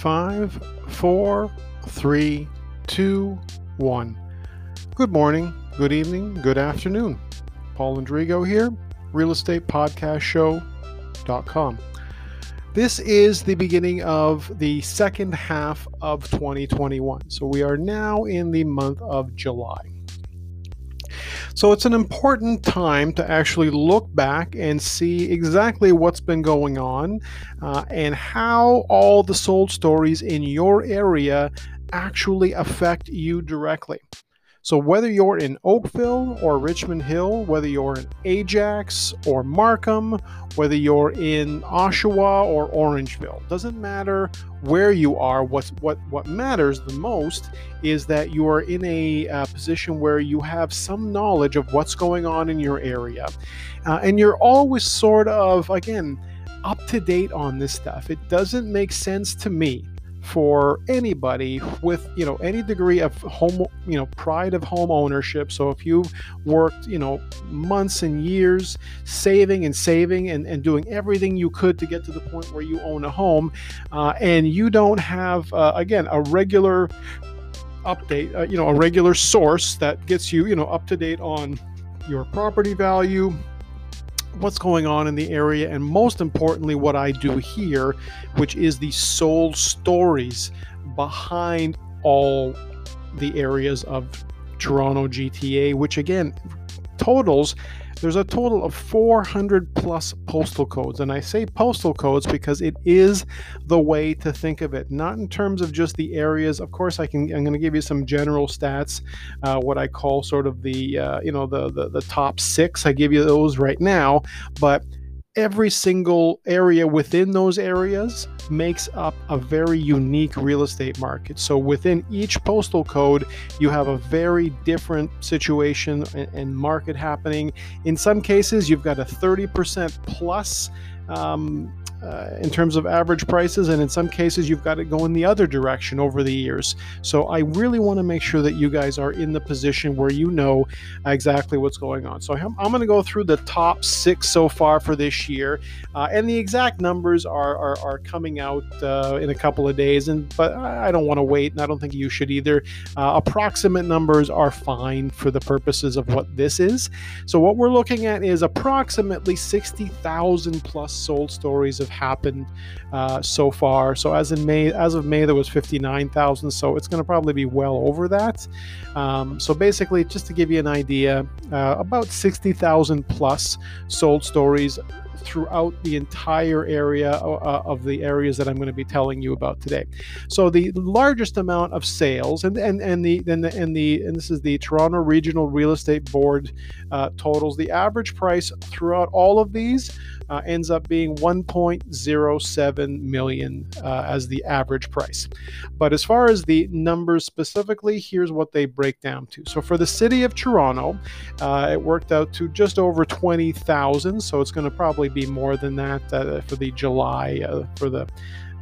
Five, four, three, two, one. Good morning, good evening, good afternoon. Paul Andrigo here, real estate podcast show.com. This is the beginning of the second half of 2021. So we are now in the month of July. So it's an important time to actually look back and see exactly what's been going on uh, and how all the sold stories in your area actually affect you directly. So, whether you're in Oakville or Richmond Hill, whether you're in Ajax or Markham, whether you're in Oshawa or Orangeville, doesn't matter where you are. What's, what, what matters the most is that you are in a uh, position where you have some knowledge of what's going on in your area. Uh, and you're always sort of, again, up to date on this stuff. It doesn't make sense to me for anybody with you know any degree of home you know pride of home ownership. So if you've worked you know months and years saving and saving and, and doing everything you could to get to the point where you own a home uh, and you don't have uh, again a regular update uh, you know a regular source that gets you you know up to date on your property value what's going on in the area, and most importantly, what I do here, which is the sold stories behind all the areas of Toronto GTA, which again totals there's a total of 400 plus postal codes. And I say postal codes because it is the way to think of it, not in terms of just the areas. Of course, I can, I'm going to give you some general stats, uh, what I call sort of the, uh, you know, the, the, the top six. I give you those right now. But every single area within those areas makes up a very unique real estate market. So within each postal code, you have a very different situation and, market happening. In some cases, you've got a 30% plus um, uh, in terms of average prices, and in some cases, you've got it going the other direction over the years. So, I really want to make sure that you guys are in the position where you know exactly what's going on. So, I'm, I'm going to go through the top six so far for this year, uh, and the exact numbers are, are, are coming out uh, in a couple of days. And but I don't want to wait, and I don't think you should either. Uh, approximate numbers are fine for the purposes of what this is. So, what we're looking at is approximately 60,000 plus sold stories of happened uh, so far. So as in May, as of May, there was 59,000. So it's going to probably be well over that. Um, so basically, just to give you an idea, uh, about 60,000 plus sold stories throughout the entire area uh, of the areas that I'm going to be telling you about today. So the largest amount of sales, and and and the and the and, the, and this is the Toronto Regional Real Estate Board uh, totals. The average price throughout all of these uh, ends up being 1.07 million uh, as the average price. But as far as the numbers specifically, here's what they break down to. So for the city of Toronto, uh, it worked out to just over 20,000. So it's going to probably be more than that uh, for the July uh, for the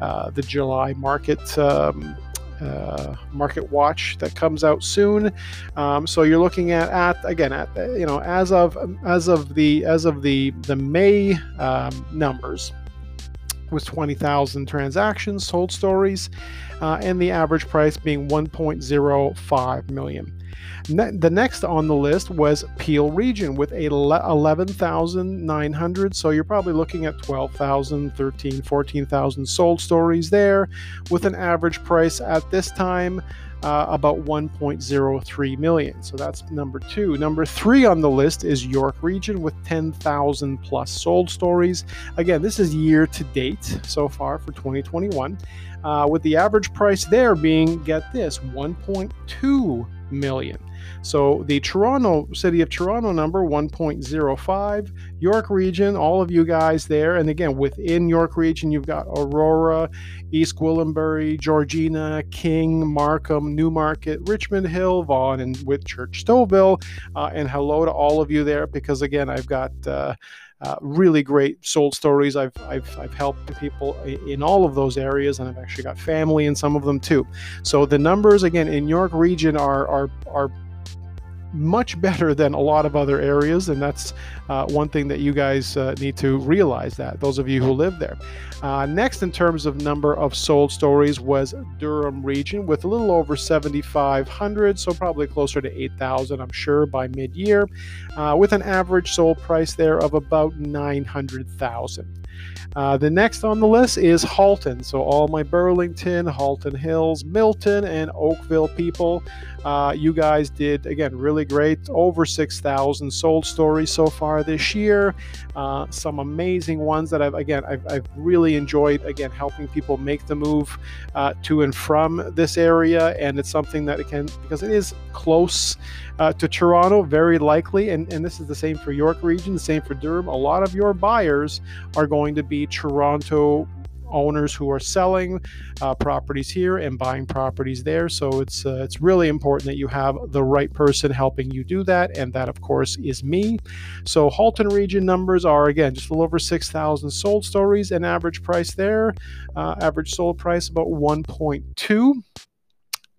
uh, the July market. Um, uh, market watch that comes out soon. Um, so you're looking at at again at you know as of as of the as of the the May um, numbers with 20,000 transactions, sold stories, uh, and the average price being 1.05 million. Ne- the next on the list was Peel Region with a 11,900. So you're probably looking at 12,000, 13, 14,000 sold stories there with an average price at this time uh, about 1.03 million. So that's number two. Number three on the list is York Region with 10,000 plus sold stories. Again, this is year to date so far for 2021, uh, with the average price there being, get this, 1.2 million. So the Toronto City of Toronto number 1.05, York Region, all of you guys there, and again within York Region you've got Aurora, East Gwillimbury, Georgina, King, Markham, Newmarket, Richmond Hill, Vaughan, and Whitchurch, Stouffville, uh, and hello to all of you there because again I've got. Uh, uh, really great sold stories. I've, I've, I've helped people in all of those areas, and I've actually got family in some of them too. So the numbers again in York region are are are much better than a lot of other areas, and that's uh, one thing that you guys uh, need to realize that those of you who live there. Uh, next, in terms of number of sold stories, was Durham region with a little over 7,500, so probably closer to 8,000, I'm sure, by mid-year, uh, with an average sold price there of about 900,000. Uh, the next on the list is Halton. So, all my Burlington, Halton Hills, Milton, and Oakville people, uh, you guys did, again, really great. Over 6,000 sold stories so far this year. Uh, some amazing ones that I've, again, I've, I've, really enjoyed, again, helping people make the move uh, to and from this area. And it's something that it can, because it is close uh, to Toronto, very likely. And, and this is the same for York region, the same for Durham. A lot of your buyers are going to be Toronto owners who are selling uh, properties here and buying properties there. So it's uh, it's really important that you have the right person helping you do that, and that of course is me. So Halton region numbers are again just a little over six thousand sold stories, and average price there, uh, average sold price about one point two.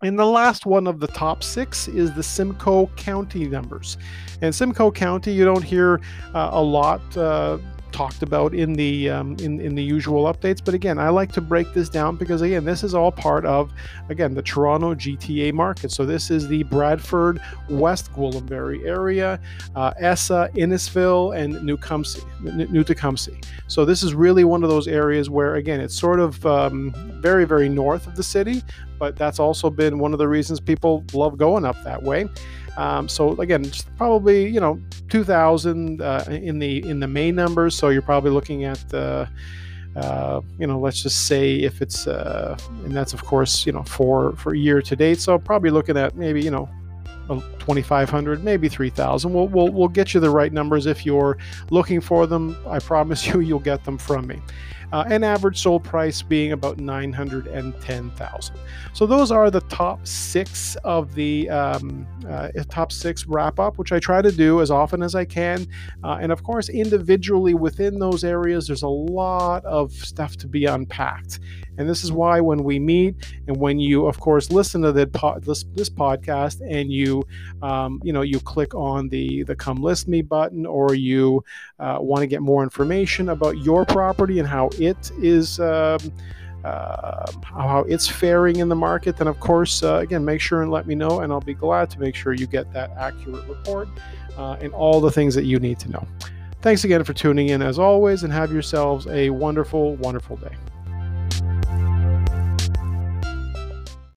And the last one of the top six is the Simcoe County numbers. And Simcoe County, you don't hear uh, a lot uh, talked about in the um, in, in the usual updates but again i like to break this down because again this is all part of again the toronto gta market. So this is the bradford west gwillimbury area uh, essa innisfil and new new tecumseh. So this is really one of those areas where again it's sort of um, very very north of the city but that's also been one of the reasons people love going up that way um, so again, probably you know 2,000 uh, in the in the main numbers. So you're probably looking at uh, uh, you know let's just say if it's uh, and that's of course you know for for year to date. So probably looking at maybe you know 2,500, maybe 3,000. We'll, we'll, we'll get you the right numbers if you're looking for them. I promise you, you'll get them from me uh, and average sold price being about 910,000. So those are the top six of the um, uh, top six wrap up, which I try to do as often as I can. Uh, and of course, individually within those areas, there's a lot of stuff to be unpacked. And this is why when we meet and when you, of course, listen to pod, this, this podcast and you, um, you know, you click on the the come list me button or you uh, want to get more information about your property and how it is. Um, uh, how it's faring in the market, then of course, uh, again, make sure and let me know, and I'll be glad to make sure you get that accurate report uh, and all the things that you need to know. Thanks again for tuning in as always, and have yourselves a wonderful, wonderful day.